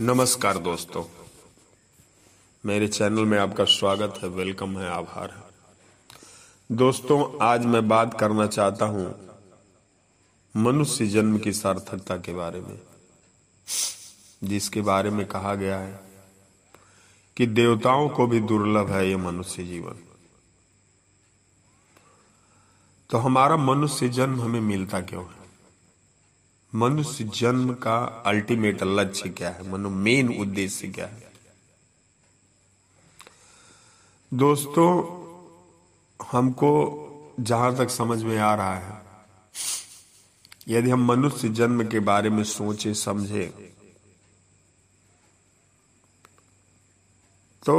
नमस्कार दोस्तों। मेरे चैनल में आपका स्वागत है, वेलकम है, आभार है। दोस्तों, आज मैं बात करना चाहता हूँ मनुष्य जन्म की सार्थकता के बारे में, जिसके बारे में कहा गया है कि देवताओं को भी दुर्लभ है ये मनुष्य जीवन। तो हमारा मनुष्य जन्म हमें मिलता क्यों है? मनुष्य जन्म का अल्टीमेट लक्ष्य क्या है? मनो मेन उद्देश्य क्या है? दोस्तों, हमको जहाँ तक समझ में आ रहा है, यदि हम मनुष्य जन्म के बारे में सोचे, समझे तो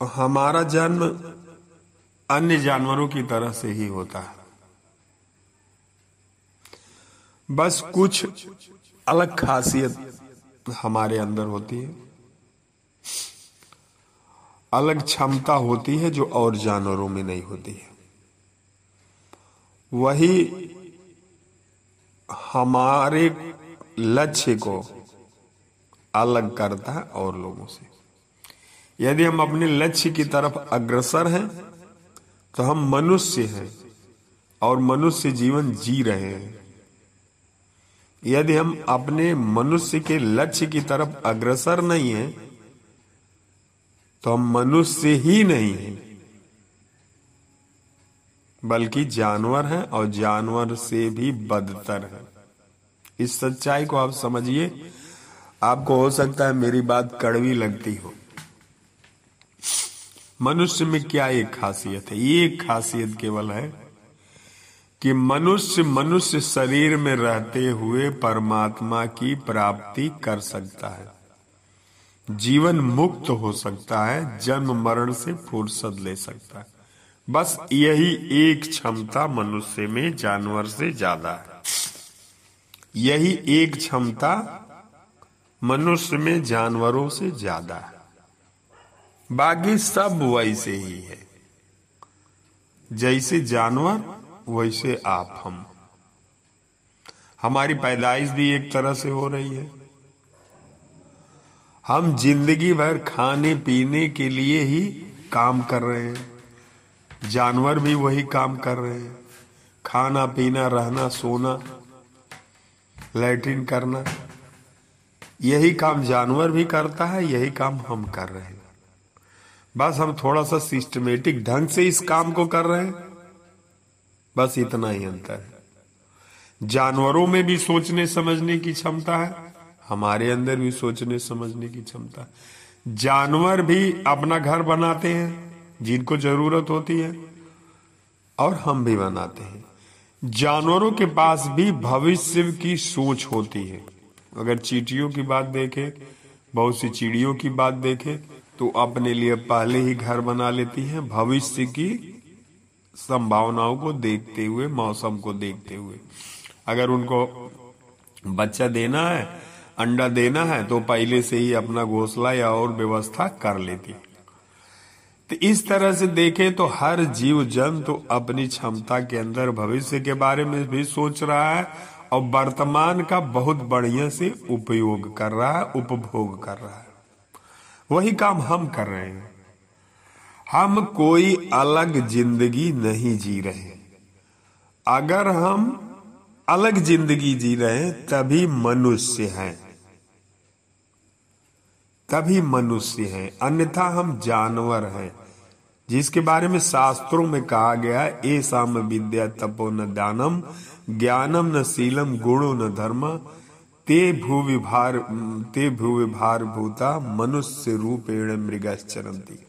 हमारा जन्म अन्य जानवरों की तरह से ही होता है। बस कुछ अलग खासियत हमारे अंदर होती है। अलग क्षमता होती है जो और जानवरों में नहीं होती है। वही हमारे लक्ष्य को अलग करता है और लोगों से। यदि हम अपने लक्ष्य की तरफ़ अग्रसर हैं तो हम मनुष्य हैं और मनुष्य जीवन जी रहे हैं। यदि हम अपने मनुष्य के लक्ष्य की तरफ़ अग्रसर नहीं है तो हम मनुष्य ही नहीं है। बल्कि जानवर हैं और जानवर से भी बदतर है। इस सच्चाई को आप समझिए, आपको हो सकता है मेरी बात कड़वी लगती हो। मनुष्य में क्या एक खासियत है? ये एक खासियत केवल है कि मनुष्य मनुष्य शरीर में रहते हुए परमात्मा की प्राप्ति कर सकता है। जीवन मुक्त हो सकता है, जन्म मरण से फुर्सत ले सकता है। बस यही एक क्षमता मनुष्य में जानवर से ज़्यादा है। यही एक क्षमता मनुष्य में जानवरों से ज़्यादा है। बाकी सब वैसे ही है। जैसे जानवर वैसे आप हम। हमारी पैदाइश भी एक तरह से हो रही है। हम ज़िंदगी भर खाने, पीने के लिए ही काम कर रहे हैं। जानवर भी वही काम कर रहे हैं। खाना, पीना, रहना, सोना, लैट्रिन करना। यही काम जानवर भी करता है, यही काम हम कर रहे हैं। बस हम थोड़ा सा सिस्टमेटिक ढंग से इस काम को कर रहे हैं। बस इतना ही अंतर है। जानवरों में भी सोचने समझने की क्षमता है, हमारे अंदर भी सोचने समझने की क्षमता जानवर भी अपना घर बनाते हैं, जिनको ज़रूरत होती है, और हम भी बनाते हैं। जानवरों के पास भी भविष्य की सोच होती है। अगर चीटियों की बात देखें, बहुत सी चिड़ियों की बात देखें तो अपने लिए पहले ही घर बना लेती हैं, भविष्य की संभावनाओं को देखते हुए, मौसम को देखते हुए। अगर उनको बच्चा देना है, अंडा देना है तो पहले से ही अपना घोसला या और व्यवस्था कर लेती। तो इस तरह से देखें तो हर जीव जंतु तो अपनी क्षमता के अंदर भविष्य के बारे में भी सोच रहा है और वर्तमान का बहुत बढ़िया से उपयोग कर रहा है, उपभोग कर रहा है। वही काम हम कर रहे हैं। हम कोई अलग ज़िंदगी नहीं जी रहे। अगर हम अलग ज़िंदगी जी रहे, तभी मनुष्य हैं। तभी मनुष्य हैं। अन्यथा हम जानवर हैं। जिसके बारे में शास्त्रों में कहा गया, ए साम विद्या तपो न दानम, ज्ञानम न शीलम, गुणो न धर्म, ते भू विभार ते भू विभार भूता, मनुष्य रूपेण मृगश्चरंती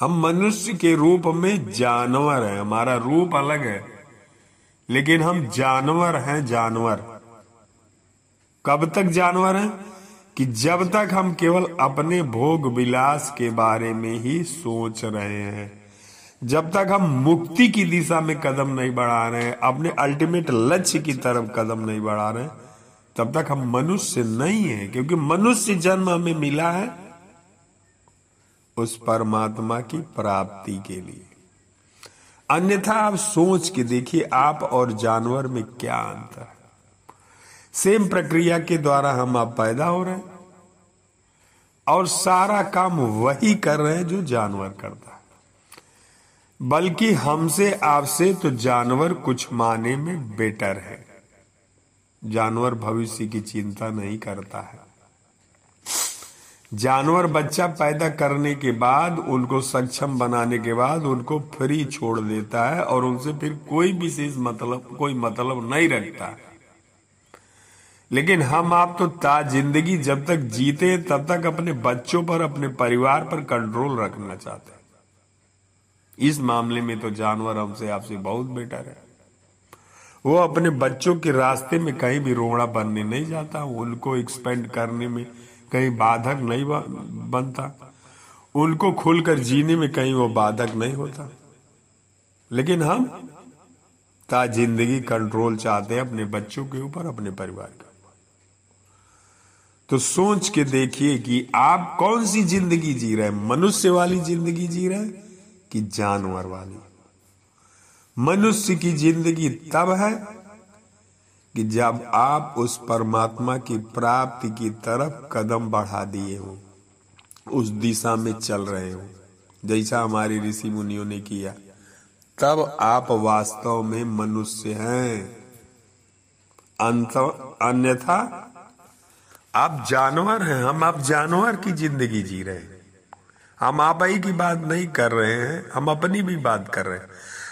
हम मनुष्य के रूप में जानवर हैं। हमारा रूप अलग है, लेकिन हम जानवर हैं जानवर। कब तक जानवर हैं? कि जब तक हम केवल अपने भोग विलास के बारे में ही सोच रहे हैं। जब तक हम मुक्ति की दिशा में कदम नहीं बढ़ा रहे हैं, अपने अल्टीमेट लक्ष्य की तरफ़ कदम नहीं बढ़ा रहे हैं, तब तक हम मनुष्य नहीं है, क्योंकि मनुष्य जन्म हमें मिला है उस परमात्मा की प्राप्ति के लिए। अन्यथा आप सोच के देखिए, आप और जानवर में क्या अंतर है। सेम प्रक्रिया के द्वारा हम आप पैदा हो रहे हैं और सारा काम वही कर रहे हैं जो जानवर करता है। बल्कि हमसे आपसे तो जानवर कुछ माने में बेटर है। जानवर भविष्य की चिंता नहीं करता है। जानवर बच्चा पैदा करने के बाद, उनको सक्षम बनाने के बाद, उनको फ्री छोड़ देता है और उनसे फिर कोई विशेष मतलब कोई मतलब नहीं रखता। लेकिन हम आप तो ता ज़िंदगी जब तक जीते, तब तक अपने बच्चों पर, अपने परिवार पर कंट्रोल रखना चाहते हैं। इस मामले में तो जानवर हमसे आपसे बहुत बेटर है। वो अपने बच्चों के रास्ते में कहीं भी रोड़ा बनने नहीं जाता, उनको एक्सपेंड करने में कहीं बाधक नहीं बनता। उनको खुलकर जीने में कहीं वो बाधक नहीं होता। लेकिन हम ता ज़िंदगी कंट्रोल चाहते हैं अपने बच्चों के ऊपर, अपने परिवार का तो सोच के देखिए कि आप कौन सी ज़िंदगी जी रहे हैं? मनुष्य वाली ज़िंदगी जी रहे हैं कि जानवर वाली? मनुष्य की ज़िंदगी तब है कि जब आप उस परमात्मा की प्राप्ति की तरफ़ कदम बढ़ा दिए हो, उस दिशा में चल रहे हो, जैसा हमारे ऋषि मुनियों ने किया, तब आप वास्तव में मनुष्य हैं। अन्यथा, आप जानवर हैं, हम आप जानवर की ज़िंदगी जी रहे हैं। हम आप ही की बात नहीं कर रहे हैं, हम अपनी भी बात कर रहे हैं।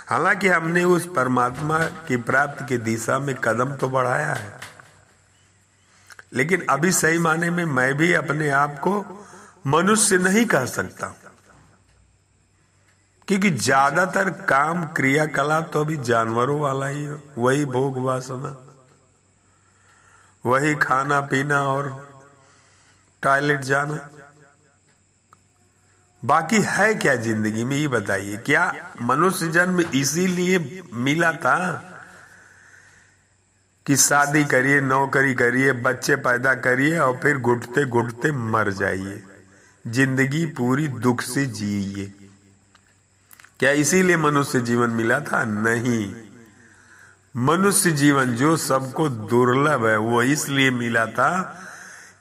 हालाँकि हमने उस परमात्मा की प्राप्ति की दिशा में कदम तो बढ़ाया है। लेकिन अभी सही माने में मैं भी अपने आप को मनुष्य नहीं कह सकता। क्योंकि ज़्यादातर काम क्रियाकलाप तो अभी जानवरों वाला ही है, वही भोग वासना, वही खाना पीना और टॉयलेट जाना। बाकी है क्या ज़िंदगी में? ये बताइए। क्या मनुष्य जन्म इसीलिए मिला था कि शादी करिए, नौकरी करिए, बच्चे पैदा करिए और फिर घुटते घुटते मर जाइए। ज़िंदगी पूरी दुख से जिए क्या इसीलिए मनुष्य जीवन मिला था? नहीं। मनुष्य जीवन जो सबको दुर्लभ है, वो इसलिए मिला था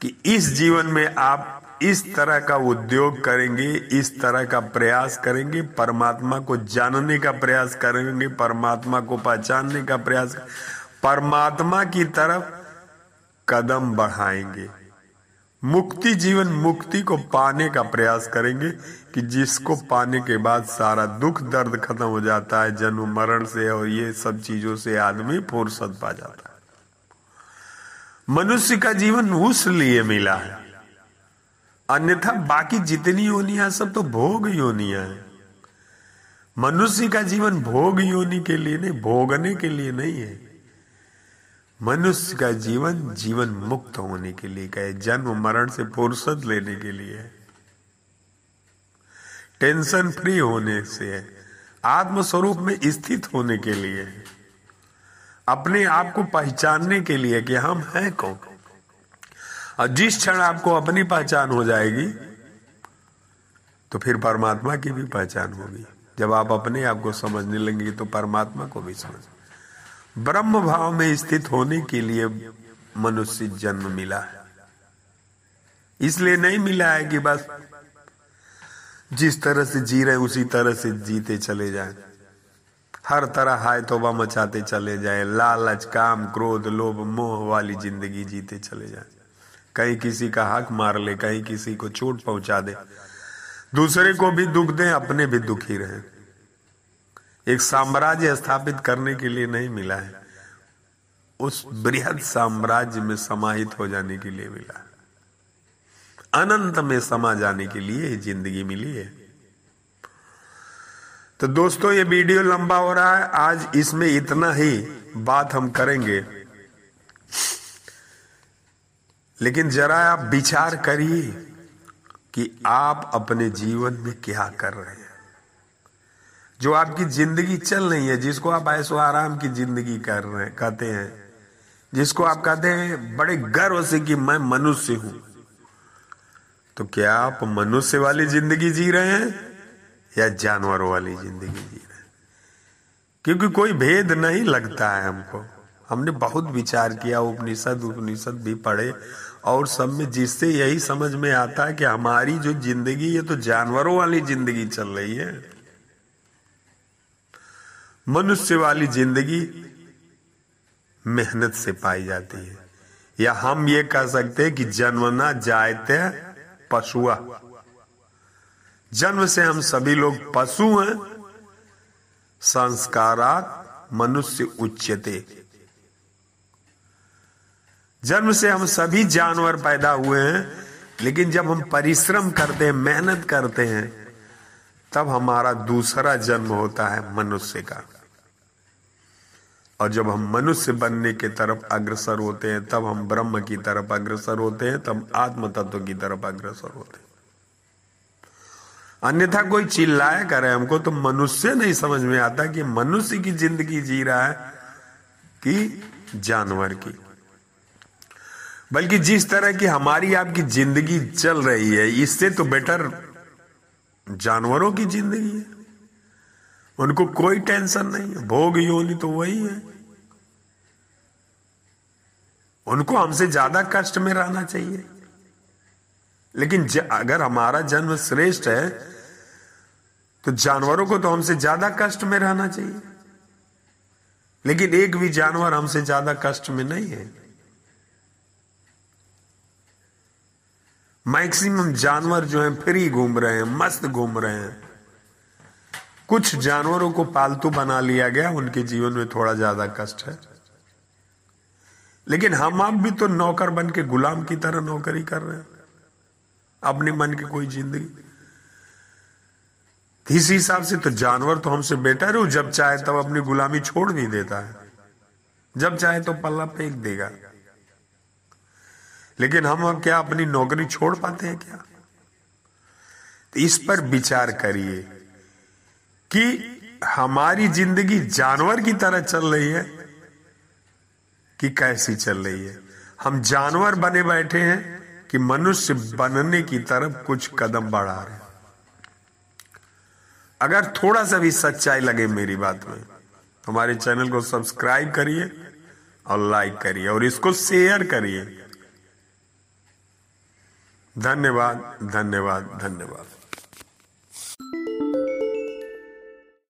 कि इस जीवन में आप इस तरह का उद्योग करेंगे, इस तरह का प्रयास करेंगे, परमात्मा को जानने का प्रयास करेंगे, परमात्मा को पहचानने का प्रयास परमात्मा की तरफ़ कदम बढ़ाएँगे। मुक्ति जीवन मुक्ति को पाने का प्रयास करेंगे कि जिसको पाने के बाद सारा दुख दर्द खत्म हो जाता है, जन्म, मरण से और ये सब चीज़ों से आदमी फुर्सत पा जाता है। मनुष्य का जीवन उस लिए मिला है। अन्यथा बाकी जितनी योनिया सब तो भोग योनिया है। मनुष्य का जीवन भोग योनि के लिए नहीं, भोगने के लिए नहीं है। मनुष्य का जीवन जीवन मुक्त होने के लिए का है, जन्म मरण से फुर्सत लेने के लिए है। टेंशन फ्री होने से है, आत्मस्वरूप में स्थित होने के लिए है। अपने आप को पहचानने के लिए कि हम हैं कौन? और जिस क्षण आपको अपनी पहचान हो जाएगी तो फिर परमात्मा की भी पहचान होगी। जब आप अपने आप को समझने लगेंगे तो परमात्मा को भी समझ। ब्रह्म भाव में स्थित होने के लिए मनुष्य जन्म मिला है। इसलिए नहीं मिला है कि बस जिस तरह से जी रहे, उसी तरह से जीते चले जाए। हर तरह हाय तोबा मचाते चले जाए। लालच, काम, क्रोध, लोभ, मोह वाली ज़िंदगी जीते चले जाए। कहीं किसी का हक मार ले, कहीं किसी को चोट पहुँचा दे। दूसरे को भी दुख दे, अपने भी दुखी रहे। एक साम्राज्य स्थापित करने के लिए नहीं मिला है। उस बृहद साम्राज्य में समाहित हो जाने के लिए मिला अनंत में समा जाने के लिए ज़िंदगी मिली है। तो दोस्तों, ये वीडियो लंबा हो रहा है। आज इसमें इतना ही बात हम करेंगे। लेकिन जरा आप विचार करिए कि आप अपने जीवन में क्या कर रहे हैं। जो आपकी ज़िंदगी चल रही है, जिसको आप ऐसो आराम की ज़िंदगी कर रहे हैं, कहते हैं, जिसको आप कहते हैं, बड़े गर्व से कि मैं मनुष्य हूँ। तो क्या आप मनुष्य वाली ज़िंदगी जी रहे हैं या जानवरों वाली ज़िंदगी जी रहे हैं? क्योंकि कोई भेद नहीं लगता है हमको। हमने बहुत विचार किया, उपनिषद उपनिषद भी पढ़े और सब में जिससे यही समझ में आता है कि हमारी जो ज़िंदगी, ये तो जानवरों वाली ज़िंदगी चल रही है। मनुष्य वाली ज़िंदगी मेहनत से पाई जाती है। या हम ये कह सकते हैं कि जन्म जन्मना जायते पशुआ जन्म से हम सभी लोग पशु हैं। संस्कारात मनुष्य उच्चते जन्म से हम सभी जानवर पैदा हुए हैं, लेकिन जब हम परिश्रम करते हैं, मेहनत करते हैं, तब हमारा दूसरा जन्म होता है मनुष्य का। और जब हम मनुष्य बनने के तरफ़ अग्रसर होते हैं, तब हम ब्रह्म की तरफ़ अग्रसर होते हैं, तब आत्म तत्व की तरफ़ अग्रसर होते हैं। अन्यथा कोई चिल्लाया करे हमको तो मनुष्य नहीं समझ में आता कि मनुष्य की ज़िंदगी जी रहा है कि जानवर की। बल्कि जिस तरह की हमारी आपकी ज़िंदगी चल रही है, इससे तो बेटर जानवरों की ज़िंदगी है। उनको कोई टेंशन नहीं है। भोग योनि तो वही है। उनको हमसे ज़्यादा कष्ट में रहना चाहिए। लेकिन अगर हमारा जन्म श्रेष्ठ है तो जानवरों को तो हमसे ज़्यादा कष्ट में रहना चाहिए। लेकिन एक भी जानवर हमसे ज़्यादा कष्ट में नहीं है। मैक्सिमम जानवर जो हैं, फ्री घूम रहे हैं, मस्त घूम रहे हैं। कुछ जानवरों को पालतू बना लिया गया, उनके जीवन में थोड़ा ज़्यादा कष्ट है। लेकिन हम आप भी तो नौकर बन के गुलाम की तरह नौकरी कर रहे हैं, अपने मन की कोई ज़िंदगी। इस हिसाब से तो जानवर तो हमसे बेटर है जब चाहे तब अपनी गुलामी छोड़ नहीं देता है। जब चाहे तो पल्ला फेंक देगा। लेकिन हम क्या अपनी नौकरी छोड़ पाते हैं क्या? तो इस पर विचार करिए कि हमारी ज़िंदगी जानवर की तरह चल रही है कि कैसी चल रही है? हम जानवर बने बैठे हैं कि मनुष्य बनने की तरफ़ कुछ कदम बढ़ा रहे अगर थोड़ा सा भी सच्चाई लगे मेरी बात में, हमारे चैनल को सब्सक्राइब करिए और लाइक करिए और इसको शेयर करिए। धन्यवाद धन्यवाद धन्यवाद।